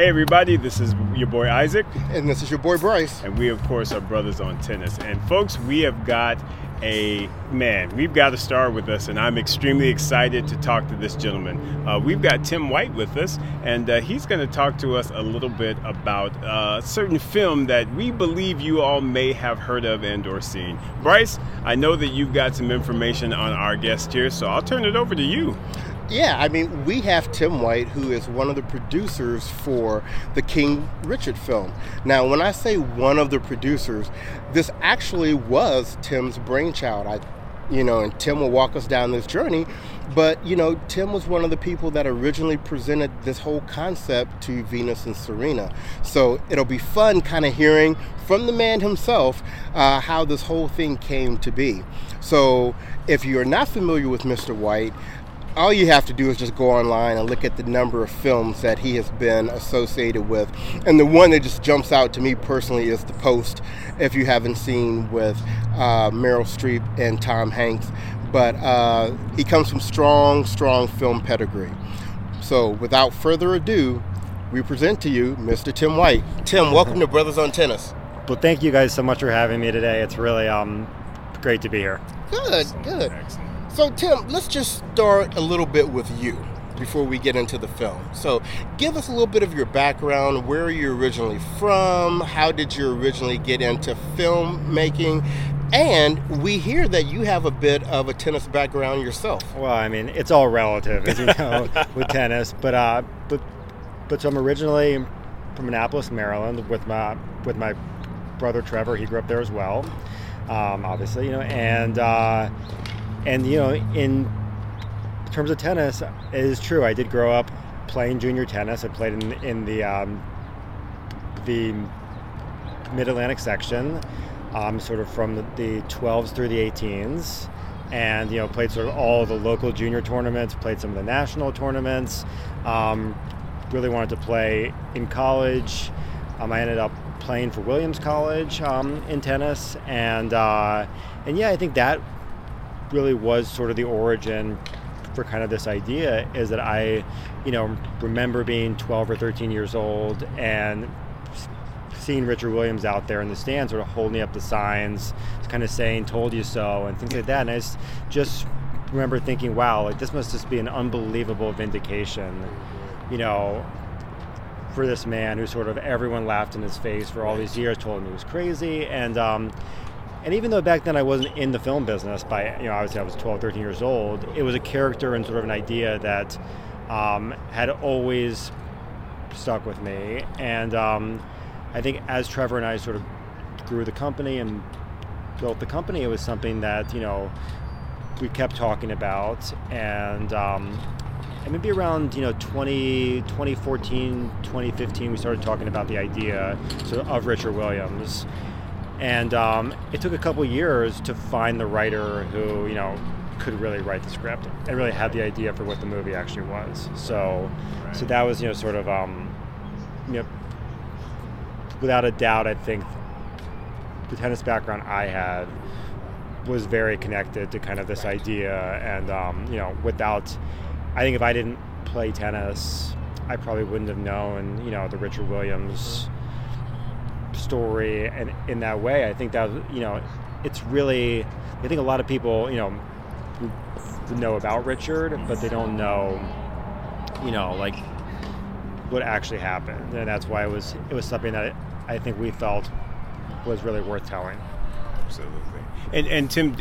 Hey, everybody, this is your boy Isaac. And this is your boy Bryce. And we, of course, are brothers on tennis. And, folks, we have got a man, we've got a star with us, and I'm extremely excited to talk to this gentleman. Uh, we've got Tim White with us, and uh, he's going to talk to us a little bit about uh, a certain film that we believe you all may have heard of and or seen. Bryce, I know that you've got some information on our guest here, so I'll turn it over to you. Yeah, I mean, we have Tim White, who is one of the producers for the King Richard film. Now, when I say one of the producers, this actually was Tim's brainchild. I, you know, and Tim will walk us down this journey. But, you know, Tim was one of the people that originally presented this whole concept to Venus and Serena. So it'll be fun kind of hearing from the man himself uh, how this whole thing came to be. So if you're not familiar with Mr. White, all you have to do is just go online and look at the number of films that he has been associated with. And the one that just jumps out to me personally is The Post, if you haven't seen with uh, Meryl Streep and Tom Hanks. But uh, he comes from strong, strong film pedigree. So without further ado, we present to you Mr. Tim White. Tim, welcome to Brothers on Tennis. Well, thank you guys so much for having me today. It's really um, great to be here. Good, Excellent. good. Excellent. So, Tim, let's just start a little bit with you before we get into the film. So, give us a little bit of your background. Where are you originally from? How did you originally get into filmmaking? And we hear that you have a bit of a tennis background yourself. Well, I mean, it's all relative, as you know, with tennis. But uh, but but so I'm originally from Annapolis, Maryland, with my with my brother Trevor. He grew up there as well, um, obviously, you know, and. Uh, and you know, in terms of tennis, it is true. I did grow up playing junior tennis. I played in in the um, the Mid Atlantic section, um, sort of from the, the 12s through the 18s, and you know played sort of all the local junior tournaments. Played some of the national tournaments. Um, really wanted to play in college. Um, I ended up playing for Williams College um, in tennis, and uh, and yeah, I think that really was sort of the origin for kind of this idea is that I, you know, remember being 12 or 13 years old and seeing Richard Williams out there in the stands, sort of holding up the signs, kind of saying "told you so" and things like that. And I just, just remember thinking, "Wow, like this must just be an unbelievable vindication," you know, for this man who sort of everyone laughed in his face for all these years, told him he was crazy, and um, and even though back then I wasn't in the film business by, you know, obviously I was 12, 13 years old, it was a character and sort of an idea that um, had always stuck with me. And um, I think as Trevor and I sort of grew the company and built the company, it was something that, you know, we kept talking about. And, um, and maybe around, you know, 20, 2014, 2015, we started talking about the idea so of Richard Williams and um, it took a couple years to find the writer who you know could really write the script and really had the idea for what the movie actually was. So, right. so that was you know sort of um, you know without a doubt, I think the tennis background I had was very connected to kind of this right. idea, and um, you know without, I think if I didn't play tennis, I probably wouldn't have known you know the Richard Williams story and in that way. I think that you know it's really i think a lot of people you know know about richard but they don't know you know like what actually happened. And that's why it was it was something that i think we felt was really worth telling absolutely and, and Tim,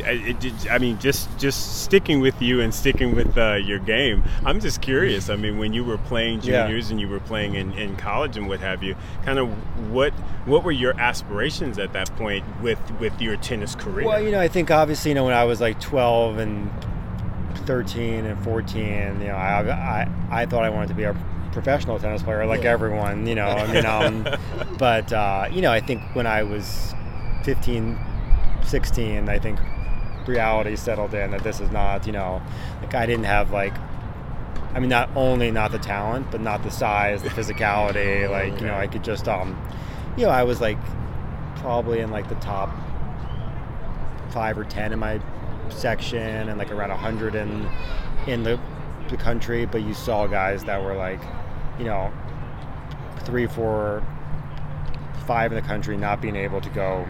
I mean, just just sticking with you and sticking with uh, your game, I'm just curious. I mean, when you were playing juniors yeah. and you were playing in, in college and what have you, kind of what what were your aspirations at that point with with your tennis career? Well, you know, I think obviously, you know, when I was like 12 and 13 and 14, you know, I I, I thought I wanted to be a professional tennis player like yeah. everyone, you know. I mean, um, but uh, you know, I think when I was 15 16, I think reality settled in that this is not, you know, like I didn't have like, I mean, not only not the talent, but not the size, the physicality. Like, you know, I could just, um, you know, I was like probably in like the top five or ten in my section, and like around a hundred in in the the country. But you saw guys that were like, you know, three, four, five in the country not being able to go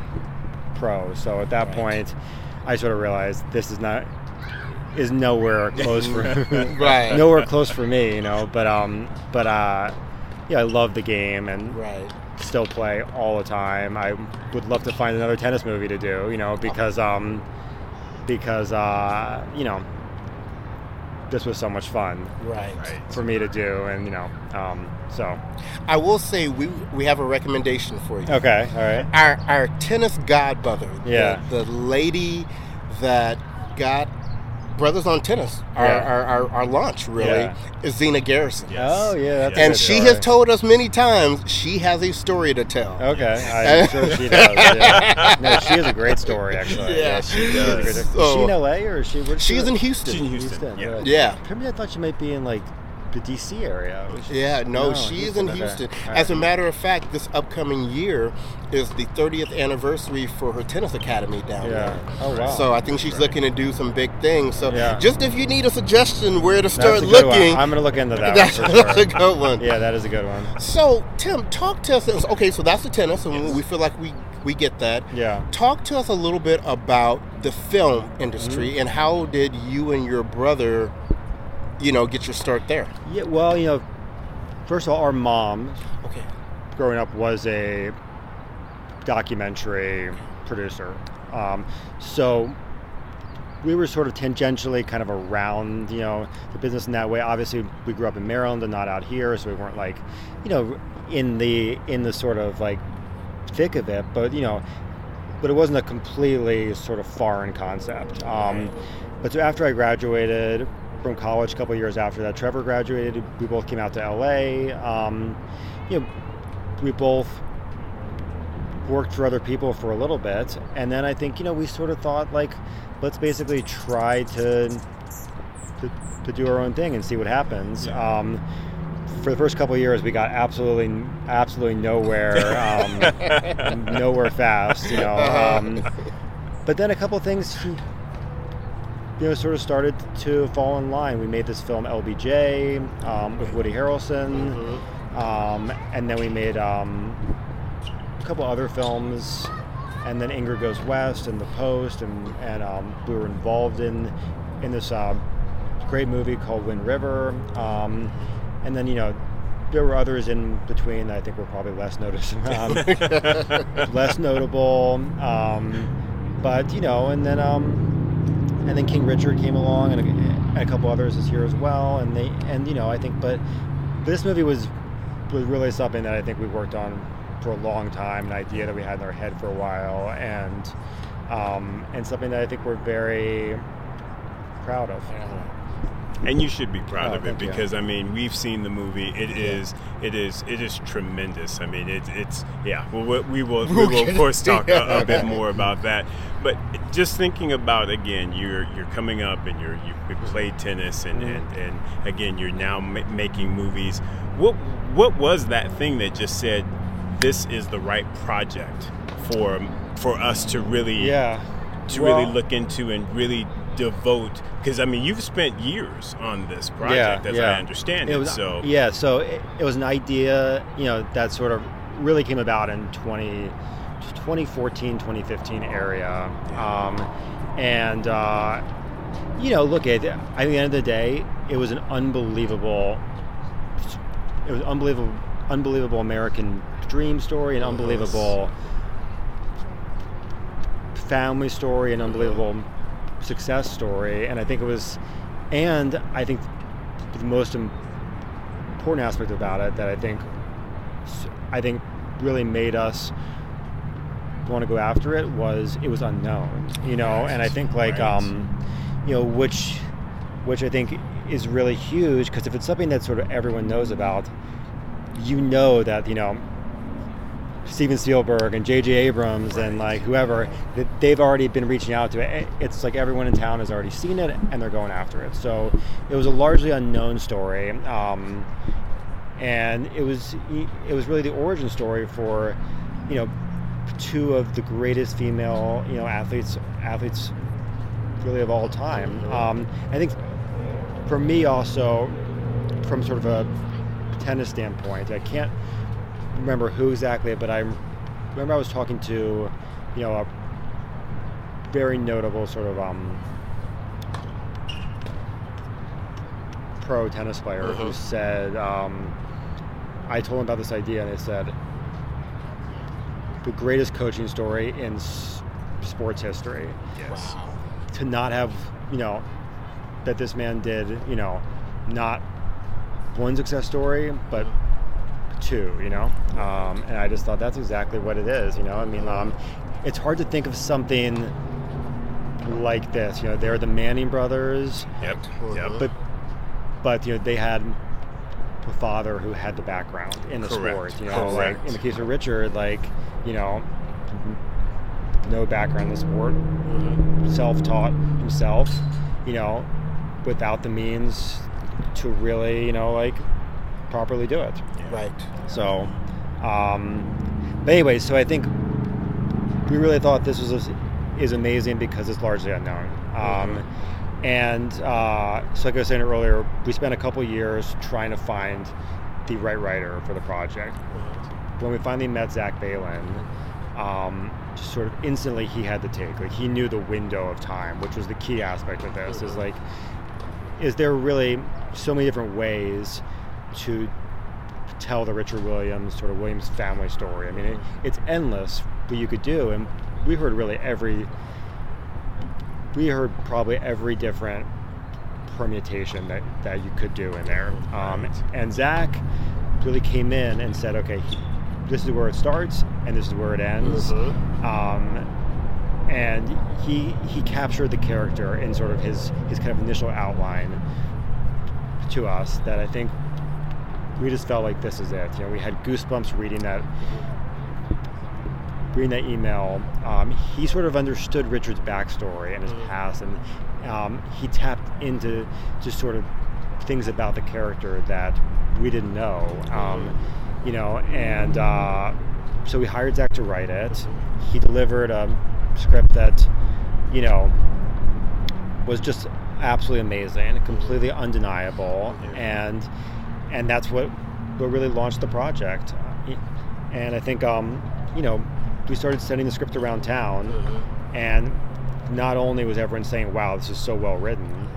pro. So at that Right. point, I sort of realized this is not is nowhere close for Right. nowhere close for me, you know. But um, but uh, yeah, I love the game and Right. still play all the time. I would love to find another tennis movie to do, you know, because um, because uh, you know, this was so much fun Right. Right. for me to do, and you know, um, so I will say we we have a recommendation for you. okay, all right, Our our tennis godmother, Yeah. the, the lady that got Brothers on Tennis, our, Yeah. our, our, our launch really, Yeah. is Zina Garrison. Yes. oh yeah, that's a And she story. has told us many times she has a story to tell. Okay, I'm sure she does. Yeah. No, she has a great story actually. Yeah, she, she has a does. great- Is she in LA or is she? Where's she She's in? Houston. She's in Houston. Yeah. really? Yeah. Maybe I thought she might be in like the DC area. Yeah, no, No, in. Houston. As a matter of fact, this upcoming year is the 30th anniversary for her tennis academy down Yeah. there. Oh wow. So I think she's looking to do some big things. So Yeah. just if you need a suggestion where to start looking, One. I'm gonna look into that that's, one for that's sure. a good one. Yeah, that is a good one. So Tim, talk to us. Okay, so that's the tennis, and we feel like we we get that. Yeah. Talk to us a little bit about the film industry Mm-hmm. and how did you and your brother, you know, get your start there? Yeah. Well, you know, first of all, our mom, Okay. growing up, was a documentary producer. Um, so we were sort of tangentially kind of around, you know, the business in that way. Obviously, we grew up in Maryland and not out here, so we weren't like, you know, in the in the sort of like thick of it. But you know, but it wasn't a completely sort of foreign concept. Um, but so after I graduated from college, a couple years after that, Trevor graduated. We both came out to LA. Um, you know, we both worked for other people for a little bit, and then I think you know we sort of thought like, let's basically try to to, to do our own thing and see what happens. Yeah. Um, for the first couple of years, we got absolutely absolutely nowhere, um, nowhere fast, you know. Um, but then a couple of things, you know, sort of started to fall in line. We made this film LBJ um, with Woody Harrelson, Mhm. um, and then we made um, a couple other films, and then Ingrid Goes West and The Post, and and um, we were involved in in this uh, great movie called Wind River, um, and then you know. There were others in between that I think were probably less noticed, um, less notable, um, but you know, and then um, and then King Richard came along, and a, and a couple others is here as well, and they and you know I think, but, this movie was was really something that I think we worked on for a long time, an idea that we had in our head for a while, and um, and something that I think we're very proud of. And you should be proud Oh, of it thank you. because I mean we've seen the movie. It is, it is, it is tremendous. I mean, it's, it's, yeah. Well, we, we will, we will of course talk a, a bit more about that. But just thinking about again, you're you're coming up and you're you played tennis and and, mm-hmm. and again you're now ma- making movies. What what was that thing that just said this is the right project for for us to really Yeah. to Well- really look into and really devote because I mean you've spent years on this project as I understand it. was, so yeah, so it, it was an idea, you know, that sort of really came about in 20, 2014, 2015 area, um, and uh, you know, look at at the end of the day, it was an unbelievable, it was unbelievable, unbelievable American dream story, an unbelievable family story, an unbelievable success story, and I think it was, and I think the most important aspect about it that I think, I think really made us want to go after it was it was unknown, you know, and I think like, Right. um, you know, which, which I think is really huge because if it's something that sort of everyone knows about, you know that you know Steven Spielberg and J.J. Abrams and like whoever, that they've already been reaching out to it. It's like everyone in town has already seen it and they're going after it. So it was a largely unknown story, um, and it was it was really the origin story for you know two of the greatest female you know athletes athletes really of all time. Um, I think for me also from sort of a tennis standpoint, I can't remember who exactly, but I remember I was talking to, you know, a very notable sort of um, pro tennis player Mhm. who said, um, I told him about this idea, and they said, the greatest coaching story in s- sports history Yes. Wow. to not have, you know, that this man did, you know, not one success story, but two, you know? Um, and I just thought that's exactly what it is, you know? I mean, um, it's hard to think of something like this. You know, they're the Manning brothers, Yep. Yep. but, but, you know, they had a father who had the background in the Correct. sport, you know? Like, in the case of Richard, like, you know, no background in the sport, self-taught himself, you know, without the means to really, you know, like properly do it. Right. So, um, but anyway, so I think we really thought this was is amazing because it's largely unknown. Um, And uh, so, like I was saying earlier, we spent a couple years trying to find the right writer for the project. When we finally met Zach Baylin, um, just sort of instantly he had the take. Like he knew the window of time, which was the key aspect of this. Is like, is there really so many different ways to tell the Richard Williams sort of Williams family story? I mean, it, it's endless what you could do, and we heard really every. We heard probably every different permutation that, that you could do in there. Um, and Zach really came in and said, okay, this is where it starts and this is where it ends. Mhm. Um, and he he captured the character in sort of his his kind of initial outline to us that I think we just felt like this is it. You know, we had goosebumps reading that reading that email. Um, he sort of understood Richard's backstory and his Mhm. past, and um, he tapped into just sort of things about the character that we didn't know. Um, you know, and uh, so we hired Zach to write it. He delivered a script that, you know, was just absolutely amazing, completely undeniable, and and that's what what really launched the project. And I think, um, you know, we started sending the script around town, Mhm. and not only was everyone saying, "Wow, this is so well written,"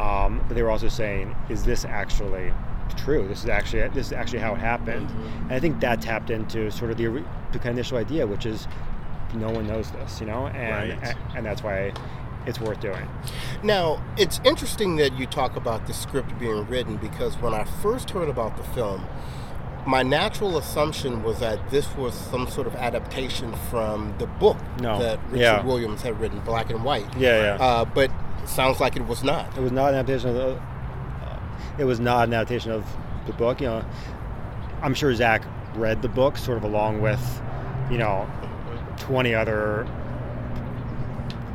um, but they were also saying, "Is this actually true? This is actually this is actually how it happened." Mhm. And I think that tapped into sort of the, the kind of initial idea, which is no one knows this, you know, and Right. and that's why it's worth doing. Now, it's interesting that you talk about the script being written because when I first heard about the film, my natural assumption was that this was some sort of adaptation from the book No. that Richard Yeah. Williams had written, Black and White. Yeah, yeah. Uh, but it sounds like it was not. it was not an adaptation of the. Uh, it was not an adaptation of the book. You know, I'm sure Zach read the book sort of along with, you know, 20 other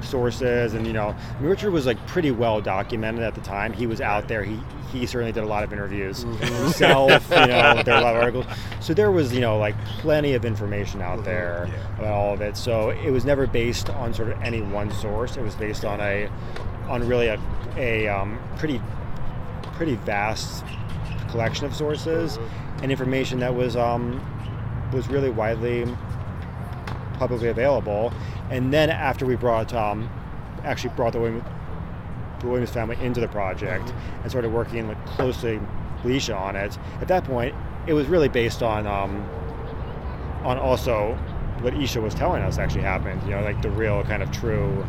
sources and you know I mean, richard was like pretty well documented at the time. He was out there. He he certainly did a lot of interviews himself you know there were a lot of articles. So there was you know like plenty of information out there Yeah. about all of it. So it was never based on sort of any one source. It was based on a on really a, a um, pretty pretty vast collection of sources and information that was um, was really widely publicly available. And then after we brought um, actually brought the Williams, the Williams family into the project and started working like, closely with Isha on it, at that point it was really based on um, on also what Isha was telling us actually happened. You know, like the real kind of true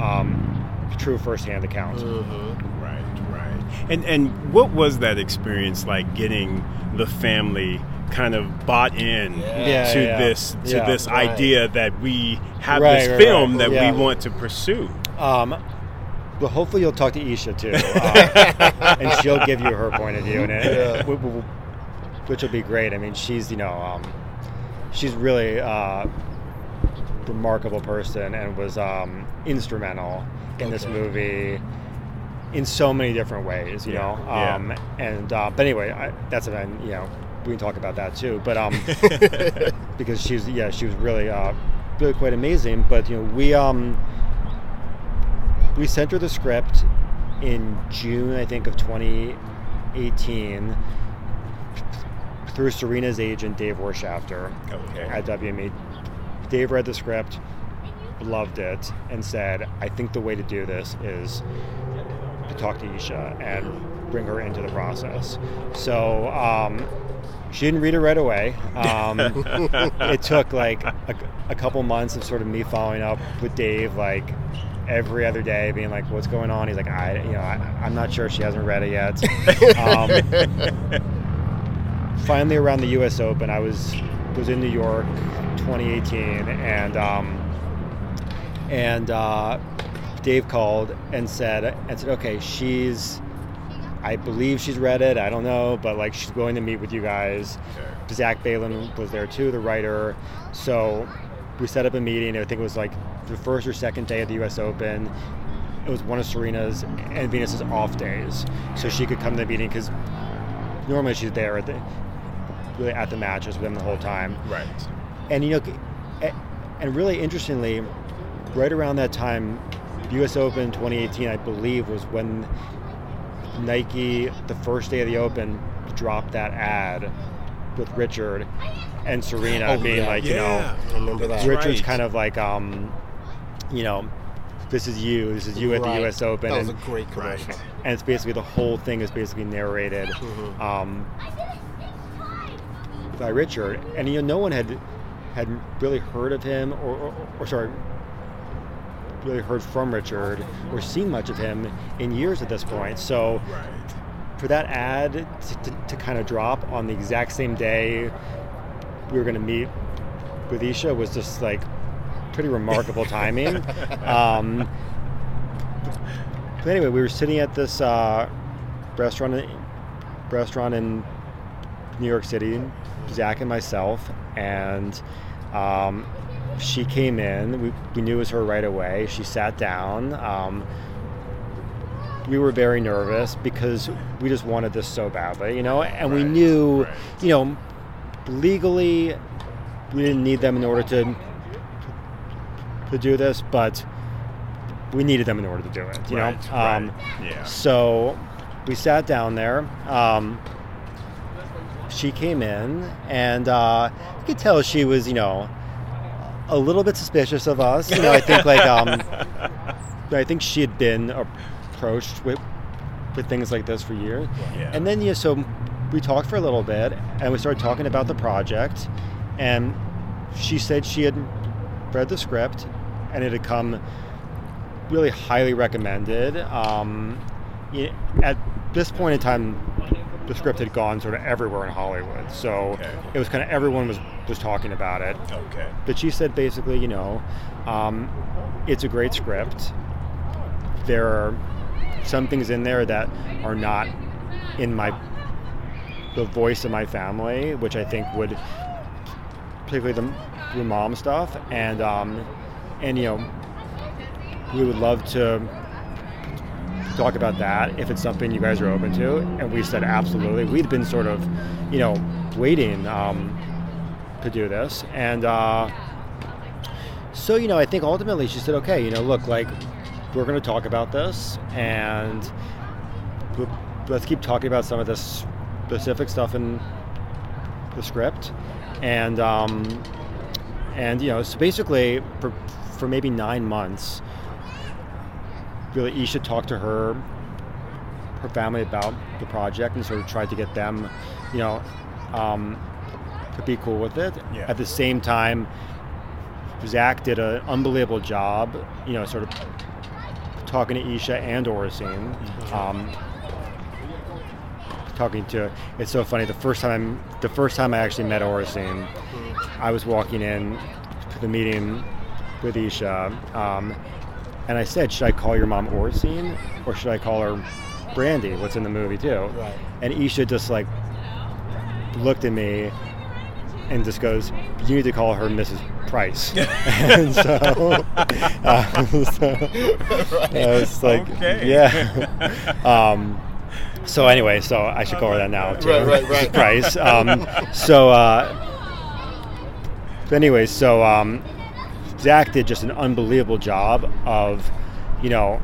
um, true firsthand account. Mhm. Right, right. And and what was that experience like getting the family kind of bought in Yeah. to Yeah, this to yeah. this Right. idea that we have Right, this right, film right. that Yeah. we want to pursue? Um, but hopefully you'll talk to Isha too, uh, and she'll give you her point of view, and it, Yeah. w- w- which will be great. I mean, she's you know, um, she's really uh, remarkable person and was um, instrumental in this movie in so many different ways. You Yeah, know, yeah. um, and uh, but anyway, I, that's a you know we can talk about that too. But um, because she's yeah she was really uh, really quite amazing. But you know we um we sent her the script in June I think of 2018. through Serena's agent, Dave Wirtschafter Okay. at WME. Dave read the script, loved it, and said, I think the way to do this is to talk to Isha and bring her into the process. So um, she didn't read it right away. Um, it took like a, a couple months of sort of me following up with Dave, like every other day, being like, "What's going on?" He's like, "I, you know, I, I'm not sure. She hasn't read it yet." Um, finally, around the U.S. Open, I was was in New York, 2018, and um, and uh, Dave called and said and said, "Okay, she's." I believe she's read it. I don't know, but like she's going to meet with you guys. Zach Baylin was there too, the writer. So we set up a meeting. I think it was like the first or second day of the U.S. Open. It was one of Serena's and Venus's off days, so she could come to the meeting because normally she's there at the really at the matches with them the whole time. Right. And you know, and really interestingly, right around that time, U.S. Open 2018, I believe, was when Nike, the first day of the Open, dropped that ad with Richard and Serena Oh, being yeah. like, you know, I remember that. Richard's right. kind of like, um, you know, this is you, this is you at the U.S. Open, That was and, a great commercial. Right. and it's basically the whole thing is basically narrated Mhm. um, by Richard, and you know, no one had had really heard of him, or, or, or sorry, really heard from Richard or seen much of him in years at this point. So for that ad to, to, to kind of drop on the exact same day we were going to meet with Isha was just like pretty remarkable timing. Um, but anyway, we were sitting at this uh, restaurant, restaurant in New York City, Zach and myself, and um, she came in. We, we knew it was her right away. She sat down. Um, we were very nervous because we just wanted this so badly, you know, and we knew, right. you know, legally we didn't need them in order to to do this, but we needed them in order to do it, you right. know. Um, right. Yeah. so we sat down there. Um, she came in, and uh, you could tell she was, you know, a little bit suspicious of us. You know, I think like um, I think she had been approached with with things like this for years. Yeah. And then yeah, so we talked for a little bit, and we started talking about the project, and she said she had read the script, and it had come really highly recommended. Um, at this point in time, the script had gone sort of everywhere in Hollywood, so Okay. it was kind of everyone was was talking about it. Okay. But she said basically, you know, um, it's a great script. There are some things in there that are not in my the voice of my family, which I think would particularly the, the mom stuff, and um, and you know, we would love to talk about that if it's something you guys are open to. And we said absolutely. We'd been sort of, you know, waiting um, to do this, and uh, so you know, I think ultimately she said, okay, you know, look, like we're going to talk about this, and let's keep talking about some of this specific stuff in the script, and um, and you know, so basically for for maybe nine months, really Isha talked to her her family about the project and sort of tried to get them, you know, um, to be cool with it. Yeah. At the same time, Zach did an unbelievable job, you know, sort of talking to Isha and Oracene. Um, talking to, it's so funny. The first time, the first time I actually met Oracene, I was walking in to the meeting with Isha, um, and I said, "Should I call your mom Oracene, or should I call her Brandy? What's in the movie too?" Right. And Isha just like looked at me and just goes, "You need to call her Mrs. Price." and so, uh, so I was like, Okay. "Yeah." um, so anyway, so I should call her that now too. Right, right, right. Mrs. Price. Um, so, uh, but anyway, so um, Zach did just an unbelievable job of, you know,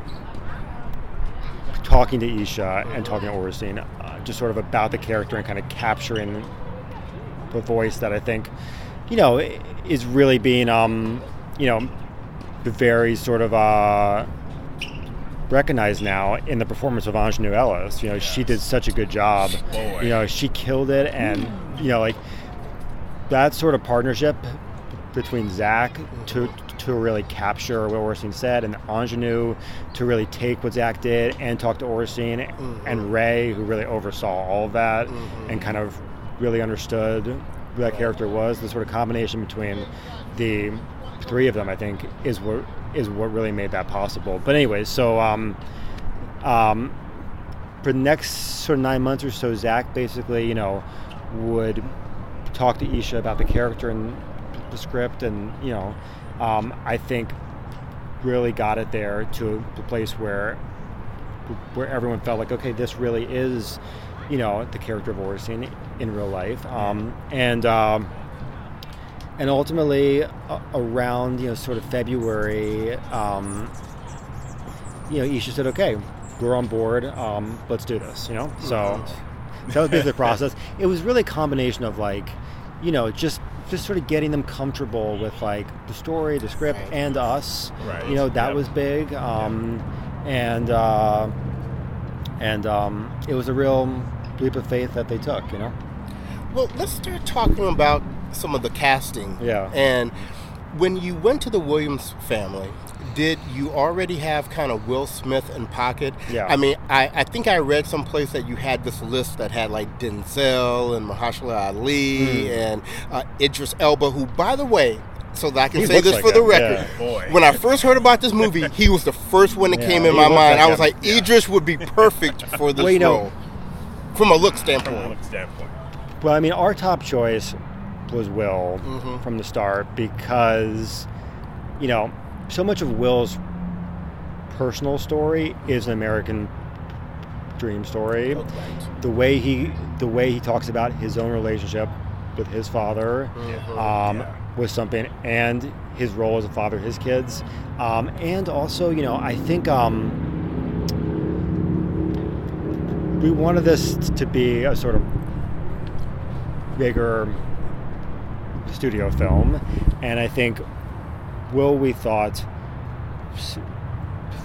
talking to Isha and talking to Oracene, uh, just sort of about the character and kind of capturing the voice that I think, you know, is really being, um, you know, very sort of uh, recognized now in the performance of Aunjanue Ellis. You know, she did such a good job. Boy. You know, she killed it, and you know, like that sort of partnership between Zach to to really capture what Oracene said, and Aunjanue to really take what Zach did and talk to Oracene, and Rey who really oversaw all of that and kind of really understood who that character was. The sort of combination between the three of them, I think, is what is what really made that possible. But anyways, so um, um, for the next sort of nine months or so, Zach basically, you know, would talk to Isha about the character and the script, and you know, um, I think really got it there to the place where where everyone felt like, okay, this really is, you know, the character of Oracene in real life, um, and. Um, and ultimately, uh, around you know sort of February, um, you know, Isha said, "Okay, we're on board. Um, let's do this." You know, so that was basically the process. It was really a combination of like, you know, just just sort of getting them comfortable with like the story, the script, and us. Right. You know, that Yep. was big, um, and uh, and um, it was a real leap of faith that they took. You know. Well, let's start talking about some of the casting. Yeah. And when you went to the Williams family, did you already have kind of Will Smith in pocket? Yeah. I mean, I, I think I read someplace that you had this list that had like Denzel and Mahershala Ali Hmm. and uh, Idris Elba, who, by the way, so that I can He say this like for the record. yeah. Boy. When I first heard about this movie, he was the first one that Yeah, came in my mind. like I was him. like, Idris would be perfect for this Well, you know- From a look standpoint. From a standpoint. look standpoint. Well, I mean, our top choice was Will Mhm. from the start because, you know, so much of Will's personal story is an American dream story. Right. The way he, the way he talks about his own relationship with his father, Mhm. um, Yeah. was something, and his role as a father his kids, um, and also, you know, I think. Um, we wanted this to be a sort of bigger studio film, and I think Will we thought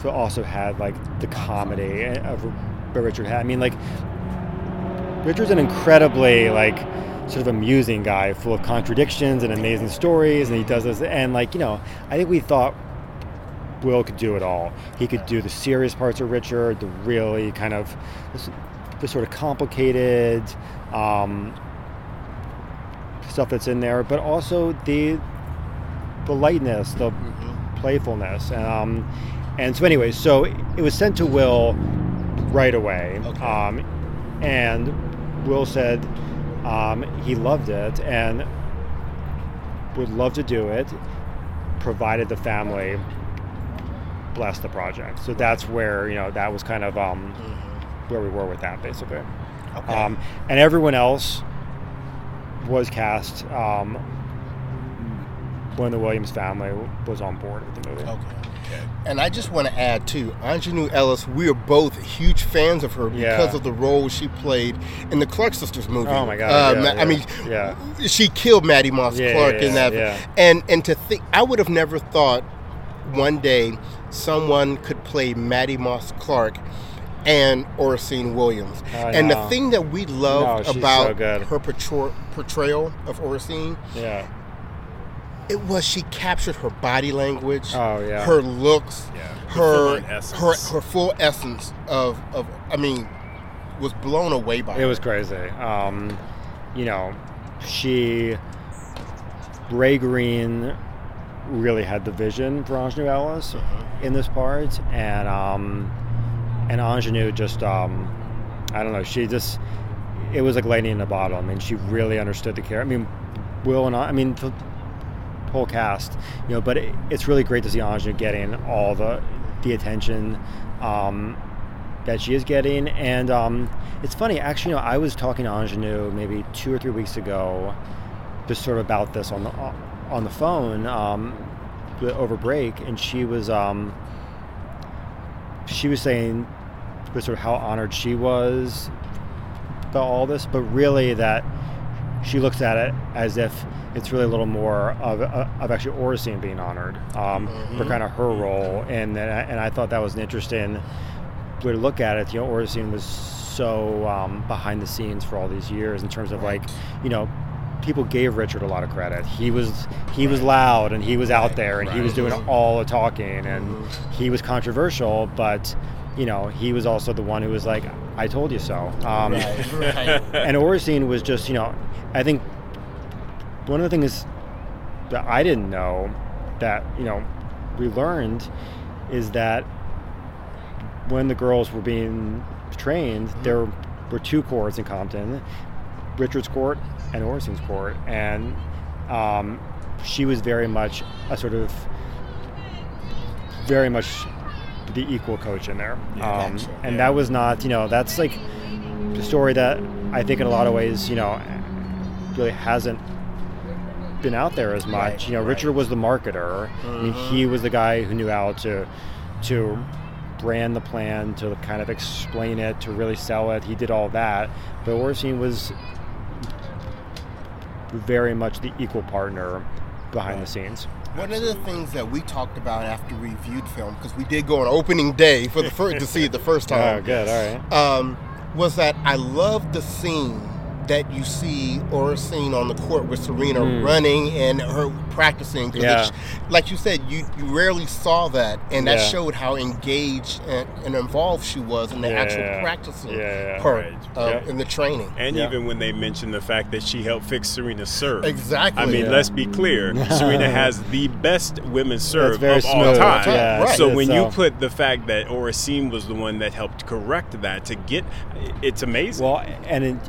also had like the comedy of Richard had. I mean, like Richard's an incredibly like sort of amusing guy, full of contradictions and amazing stories, and he does this. And like you know, I think we thought Will could do it all. He could do the serious parts of Richard, the really kind of the, sort of complicated um, stuff that's in there, but also the the lightness, the playfulness. Um, and so, anyway, so it was sent to Will right away, Okay. um, and Will said um, he loved it and would love to do it, provided the family blessed the project. So that's where you know that was kind of um, where we were with that, basically. Okay. Um, and everyone else was cast um, when the Williams family was on board with the movie. Okay. And I just want to add too, Aunjanue Ellis. We are both huge fans of her Yeah. because of the role she played in the Clark Sisters movie. Oh my God, Um, yeah, I yeah, mean, yeah. she killed Mattie Moss Yeah, Clark yeah, in that. yeah. And and to think, I would have never thought one day someone could play Mattie Moss Clark and Oracene Williams. I and the thing that we love No, she's so about her portray- portrayal of Oracene Yeah. It was she captured her body language, Oh, yeah. her looks, Yeah, her her her full essence of of I mean, was blown away by It was crazy. Um, you know, she, Rey Green, really had the vision for Aunjanue Ellis in this part, and um, and Aunjanue just, um, I don't know, she just, it was like lightning in a bottle. I mean, she really understood the character. I mean, Will and I, I mean, whole cast, you know, but it, it's really great to see Aunjanue getting all the the attention. Um, that she is getting. And um, it's funny, actually, you know, I was talking to Aunjanue maybe two or three weeks ago, just sort of about this on the on the phone um, over break, and she was um, she was saying sort of how honored she was about all this, but really that she looks at it as if it's really a little more of, uh, of actually Oracene being honored um, for kind of her role, and and I, and I thought that was an interesting way to look at it. You know, Oracene was so um, behind the scenes for all these years in terms of like, you know, people gave Richard a lot of credit. He was he was loud and he was out there and he was doing all the talking and he was controversial, but you know he was also the one who was like, "I told you so." Um, and Oracene was just you know, I think one of the things that I didn't know that you know we learned is that when the girls were being trained, there were two courts in Compton, Richard's court and Oracene's court, and um, she was very much a sort of very much the equal coach in there, um, Gotcha. and that was not you know that's like the story that I think in a lot of ways you know really hasn't been out there as much. Right, you know, right. Richard was the marketer. I mean, he was the guy who knew how to to brand the plan, to kind of explain it, to really sell it. He did all that. But Oracene was very much the equal partner behind the scenes. One of the things that we talked about after we viewed film, because we did go on opening day for the first to see it the first time. Oh, time, good. All right. um, was that I love the scene that you see or seen on the court with Serena hmm. running and her practicing. 'cause. Yeah. it's- like you said, you, you rarely saw that, and that Yeah. showed how engaged and, and involved she was in the Yeah, actual yeah. practicing Yeah, yeah, part right. of, Yeah. in the training. And Yeah. even when they mentioned the fact that she helped fix Serena's serve. Exactly. I mean, Yeah. let's be clear. Serena has the best women's serve very of all smooth. time. Yeah, Right. So when you put the fact that Oracene was the one that helped correct that to get, it's amazing. Well, and in,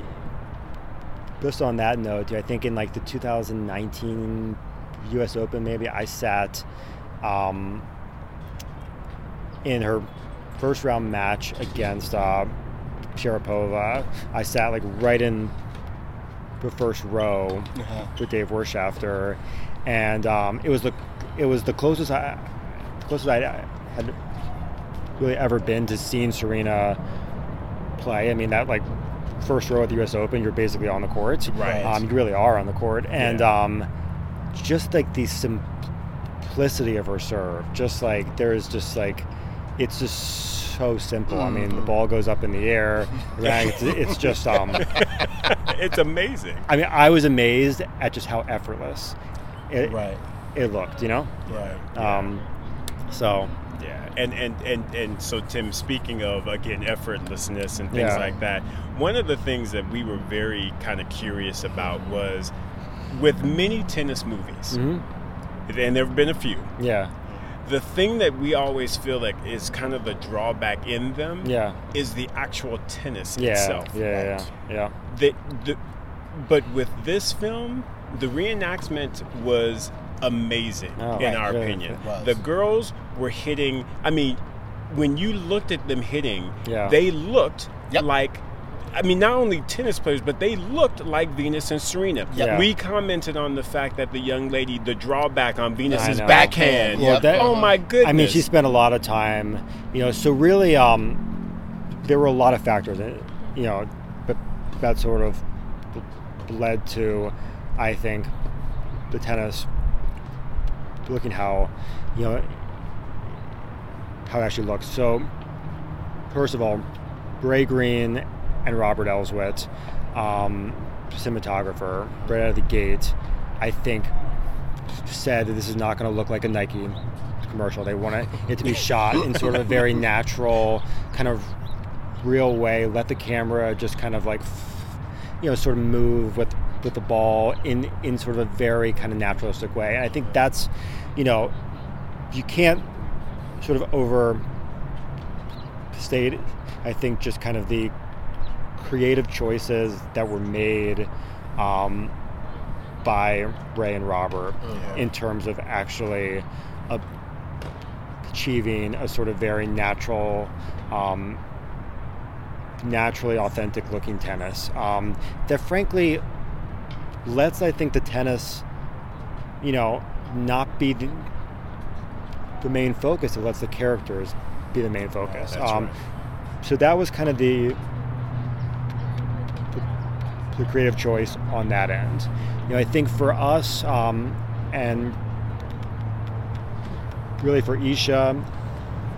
just on that note, I think in like the 2019 U.S. Open, maybe I sat um, in her first round match against uh, Sharapova. I sat like right in the first row Uh-huh. with Dave Wirtschafter, and um, it was the it was the closest I the closest I had really ever been to seeing Serena play. I mean that like first row at the U.S. Open, you're basically on the court. Right. Um, you really are on the court, and Yeah. um, just like the simplicity of her serve, just like there's just like it's just so simple. I mean, the ball goes up in the air. Right? It's, it's just um. it's amazing. I mean, I was amazed at just how effortless it, Right. it looked. You know. Right. Um, so and and and and so Tim, speaking of again effortlessness and things Yeah. like that, one of the things that we were very kind of curious about was with many tennis movies, mhm. and there have been a few. yeah, The thing that we always feel like is kind of the drawback in them yeah, is the actual tennis yeah, itself. yeah, yeah, yeah. The, the, but with this film, the reenactment was amazing Oh, in right, our really, opinion. The girls were hitting. I mean, when you looked at them hitting, Yeah. they looked Yep. like. I mean, not only tennis players, but they looked like Venus and Serena. Yeah. We commented on the fact that the young lady, the drawback on Venus's know. backhand. Well, that- oh my goodness! I mean, she spent a lot of time, you know. So really, um, there were a lot of factors, in you know, but that sort of led to, I think, the tennis looking how, you know, how it actually looks. So, first of all, Rey Green and Robert Elswit, um, cinematographer, right out of the gate, I think said that this is not going to look like a Nike commercial. They want it to be shot in sort of a very natural, kind of real way. Let the camera just kind of like, you know, sort of move with with the ball in in sort of a very kind of naturalistic way. And I think that's, you know, you can't sort of overstate. I think just kind of the creative choices that were made. Um, by Rey and Robert in terms of actually achieving a sort of very natural, um, naturally authentic looking tennis um, that frankly lets, I think, the tennis, you know, not be the, the main focus. It lets the characters be the main focus. That's um, right. So that was kind of the the creative choice on that end. You know, I think for us um, and really for Isha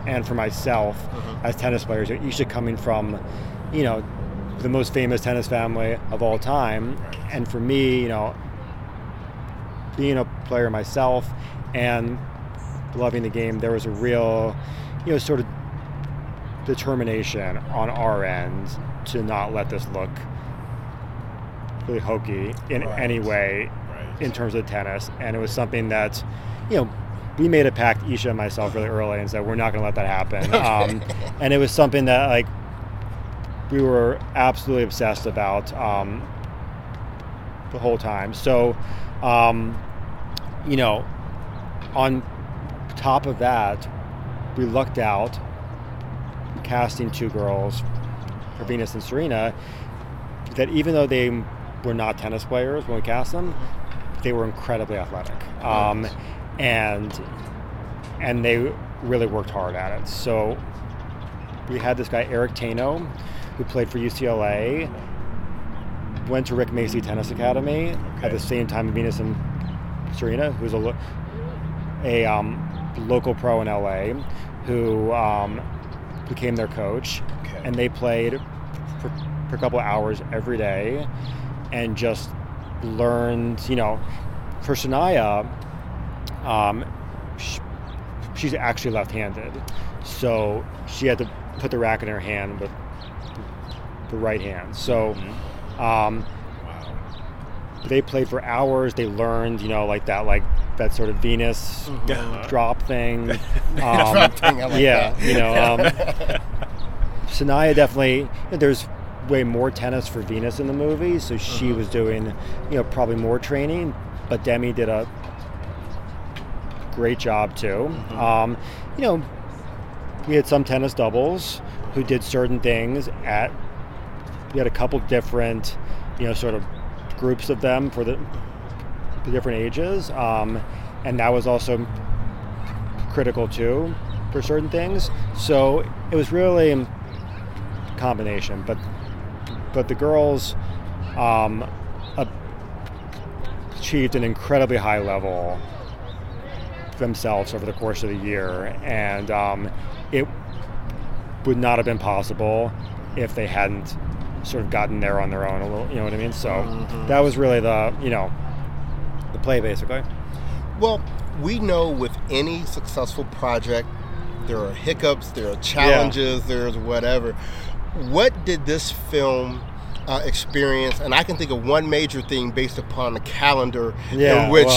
and for myself Mhm. as tennis players, you know, Isha coming from, you know, the most famous tennis family of all time, and for me, you know, being a player myself and loving the game, there was a real, you know, sort of determination on our end to not let this look really hokey in Right. any way Right. in terms of tennis. And it was something that, you know, we made a pact, Isha and myself, really early and said, we're not going to let that happen. Um, and it was something that, like, we were absolutely obsessed about um, the whole time. So, um, you know, on top of that, we lucked out casting two girls for Venus and Serena that even though they were not tennis players when we cast them, they were incredibly athletic. Um, and and they really worked hard at it. So we had this guy Eric Taino, who played for UCLA, went to Rick Macci Tennis Academy at the same time Venus and Serena, who's a lo- a um, local pro in LA, who um, became their coach, Okay. and they played for, for a couple of hours every day, and just learned. You know, for Saniyya, um, sh- she's actually left-handed, so she had to put the racket in her hand with the right hand. So. Mhm. Um, Wow. they played for hours. They learned, you know, like that, like that sort of Venus Mhm. drop thing. Um, Drop thing, like yeah, that. you know, um, Saniyya definitely. There's way more tennis for Venus in the movie, so she Mhm. was doing, you know, probably more training. But Demi did a great job too. Mhm. Um, you know, we had some tennis doubles who did certain things at. We had a couple different, you know, sort of groups of them for the, the different ages, um, and that was also critical too for certain things. So it was really a combination, but but the girls um, achieved an incredibly high level themselves over the course of the year, and um, it would not have been possible if they hadn't sort of gotten there on their own a little. You know what I mean? So Mhm. that was really the you know the play basically. Well, we know with any successful project, there are hiccups, there are challenges, there's whatever. What did this film uh, experience? And I can think of one major thing based upon the calendar Yeah, in which.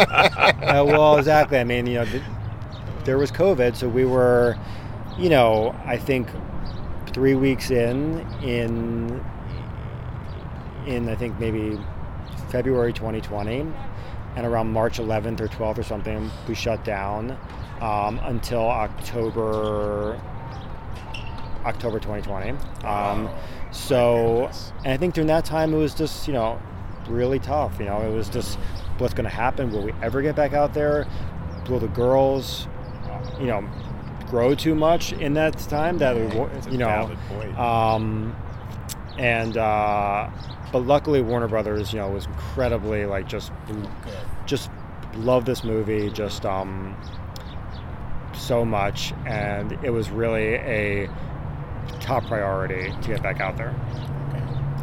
Uh, well, exactly. I mean, you know, th- there was COVID, so we were, you know, I think three weeks in, in, in I think maybe February 2020, and around March 11th or 12th or something, we shut down um, until October. October 2020. Um, so, and I think during that time it was just, you know, really tough. You know, it was just what's going to happen. Will we ever get back out there? Will the girls, you know, grow too much in that time? That we, wa- It's a you know, um, and uh, but luckily Warner Brothers, you know, was incredibly like just just love this movie just um so much and it was really a top priority to get back out there.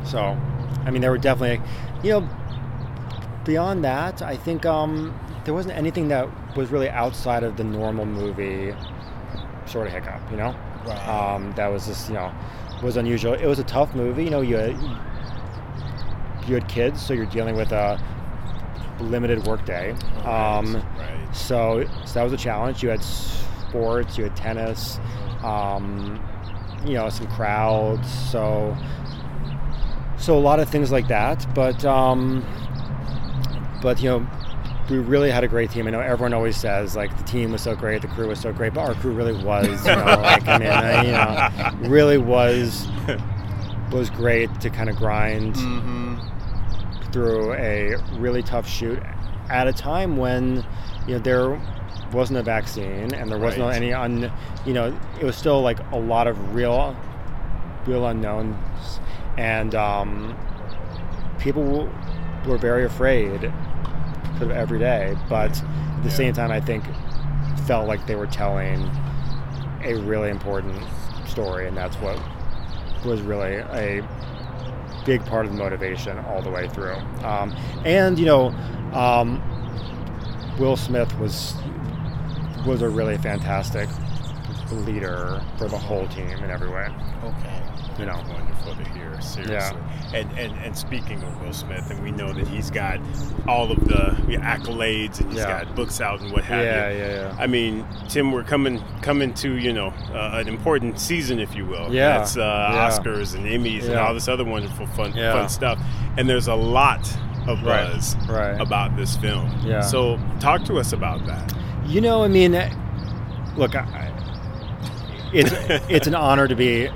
So i mean there were definitely you know beyond that i think um there wasn't anything that was really outside of the normal movie sort of hiccup you know Right. um, that was just you know was unusual. It was a tough movie. You know, you had, you had kids, so you're dealing with a limited workday. Um, right. so, so that was a challenge. You had sports, you had tennis, um, you know, some crowds. So, so a lot of things like that. But, um, but you know, we really had a great team. I know everyone always says like the team was so great, the crew was so great, but our crew really was. You know, like I mean, uh, you know, really was was great to kind of grind hmm through a really tough shoot at a time when you know there wasn't a vaccine and there wasn't Right. any un you know it was still like a lot of real real unknowns, and um, people were very afraid sort of every day. But at the Yeah. same time, I think felt like they were telling a really important story, and that's what was really a big part of the motivation all the way through. Um, and you know, um, Will Smith was was a really fantastic leader for the whole team in every way. Okay. You know, Wonderful to hear, seriously. And, and and speaking of Will Smith, and we know that he's got all of the accolades, and he's Yeah. got books out and what have yeah, you. yeah, yeah. I mean, Tim, we're coming coming to you know uh, an important season, if you will. Yeah. It's uh, Yeah. Oscars and Emmys and all this other wonderful fun Yeah. fun stuff. And there's a lot of buzz right. about this film. Yeah. So talk to us about that. You know, I mean, look, I- it's it's an honor to be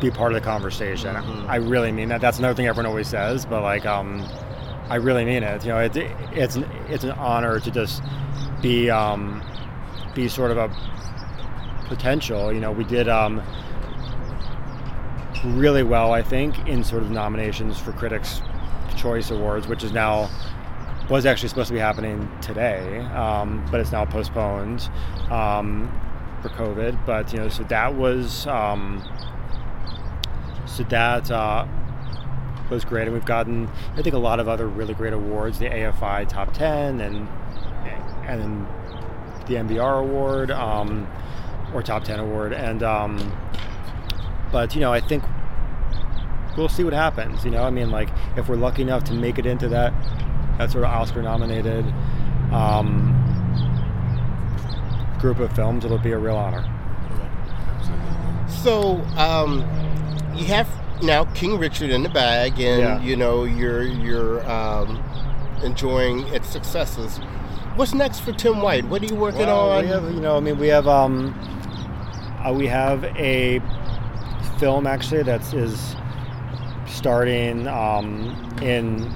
be part of the conversation. Mhm. I really mean that. That's another thing everyone always says, but like, um, I really mean it. You know, it, it's an, it's an honor to just be um, be sort of a potential. You know, we did um, really well, I think, in sort of nominations for Critics' Choice Awards, which is now was actually supposed to be happening today, um, but it's now postponed um, for COVID. But you know, so that was um, so that uh, was great, and we've gotten I think a lot of other really great awards, the AFI Top Ten, and and the NBR Award um, or Top Ten Award, and um, but you know, I think we'll see what happens. You know, I mean, like if we're lucky enough to make it into that that sort of Oscar nominated um, group of films, it'll be a real honor. So, um, you have now King Richard in the bag, and Yeah. you know you're you're um, enjoying its successes. What's next for Tim White? What are you working Well, on? We have, you know, I mean, we have um, uh, we have a film actually that is starting um, in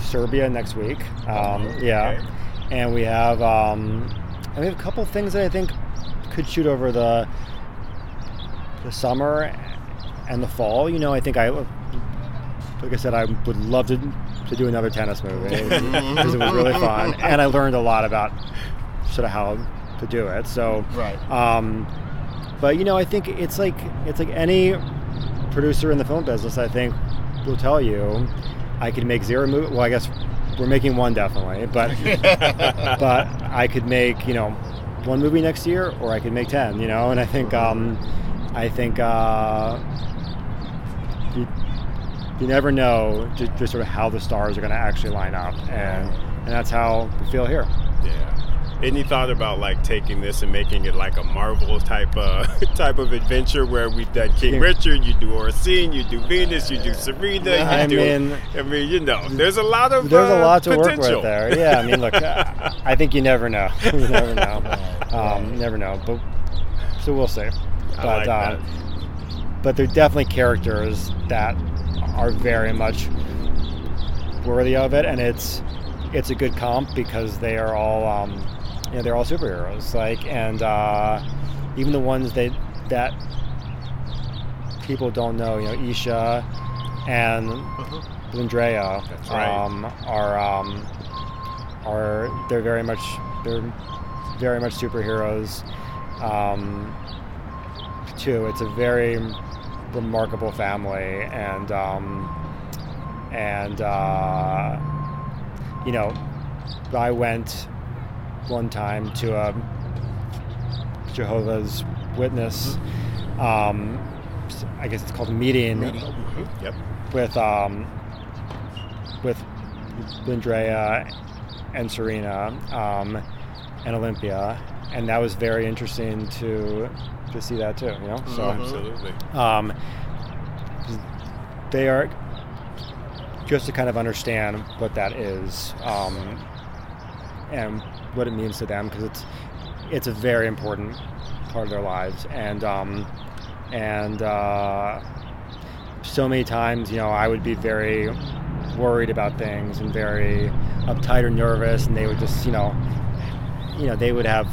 Serbia next week. Um, yeah, and we have um, and we have a couple things that I think could shoot over the the summer and the fall. You know, I think I like I said, I would love to to do another tennis movie because it was really fun, and I learned a lot about sort of how to do it. So, Right. um, but you know, I think it's like it's like any producer in the film business. I think will tell you, I could make zero movie. Well, I guess we're making one definitely, but but I could make you know one movie next year, or I could make ten. You know, and I think um, I think uh, you, you never know just, just sort of how the stars are going to actually line up, and and that's how we feel here. Yeah. Any thought about like taking this and making it like a Marvel type uh, type of adventure where we've done King Yeah. Richard, you do Oracene, you do Venus, you do Serena, you I do. mean- I mean, you know, there's a lot of There's uh, a lot to potential. work with there. Yeah, I mean, look, I, I think you never know. you never know. Um, never know. But so we'll see. But like um, but they're definitely characters that are very much worthy of it, and it's it's a good comp because they are all um, you know they're all superheroes. Like and uh, even the ones that that people don't know, you know, Isha and right. um, are um, are they're very much they're very much superheroes um, too. It's a very remarkable family, and um, and uh, you know, I went one time to a Jehovah's Witness. Um, I guess it's called a meeting, Mhm. Yep. with um, with Lyndrea and Serena um, and Olympia, and that was very interesting to to see that too. You know, so Absolutely. um, they are just to kind of understand what that is um, and what it means to them because it's it's a very important part of their lives and um, and uh, so many times you know I would be very worried about things and very uptight or nervous and they would just you know you know they would have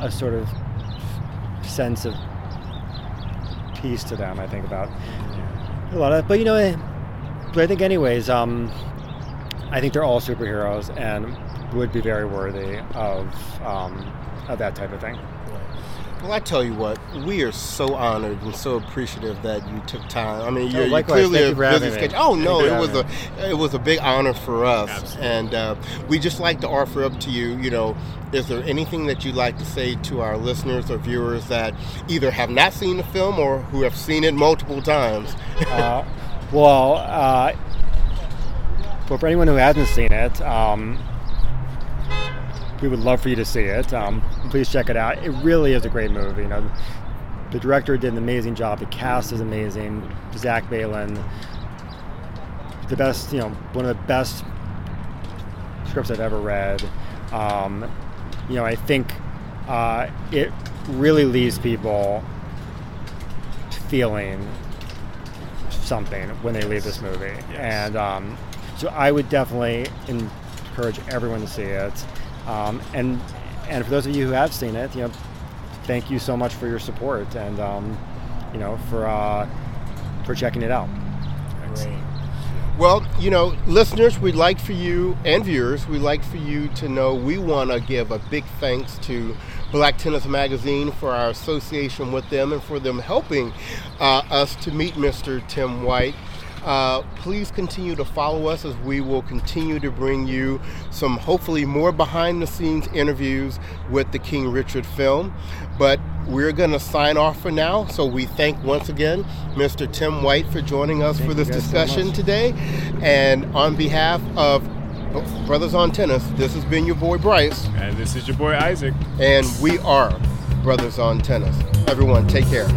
a sort of sense of peace to them. I think about a lot of, but you know, eh, but I think anyways, um, I think they're all superheroes and would be very worthy of um, of that type of thing. Well, I tell you what, we are so honored and so appreciative that you took time. I mean, Oh, you're, you're clearly Thank a busy schedule. Oh no, it was a it was a big honor for us, Absolutely. and uh, we just like to offer up to you. You know, is there anything that you'd like to say to our listeners or viewers that either have not seen the film or who have seen it multiple times? uh, well, uh, well, for anyone who hasn't seen it, um, we would love for you to see it. Um, please check it out. It really is a great movie. You know, the director did an amazing job. The cast is amazing. Zach Baylin, the best, you know, one of the best scripts I've ever read. Um, you know, I think uh, it really leaves people feeling something when they leave this movie. And um, so I would definitely encourage everyone to see it. Um, and and for those of you who have seen it, you know, thank you so much for your support and um, you know for uh, for checking it out. Great. Well, you know, listeners, we'd like for you and viewers, we'd like for you to know we want to give a big thanks to Black Tennis Magazine for our association with them and for them helping uh, us to meet Mr. Tim White. Uh, please continue to follow us as we will continue to bring you some hopefully more behind the scenes interviews with the King Richard film. But we're going to sign off for now. So we thank once again Mr. Tim White for joining us Thank for this guys so discussion today. And on behalf of Brothers on Tennis, this has been your boy Bryce, And this is your boy Isaac. and we are Brothers on Tennis. Everyone, take care.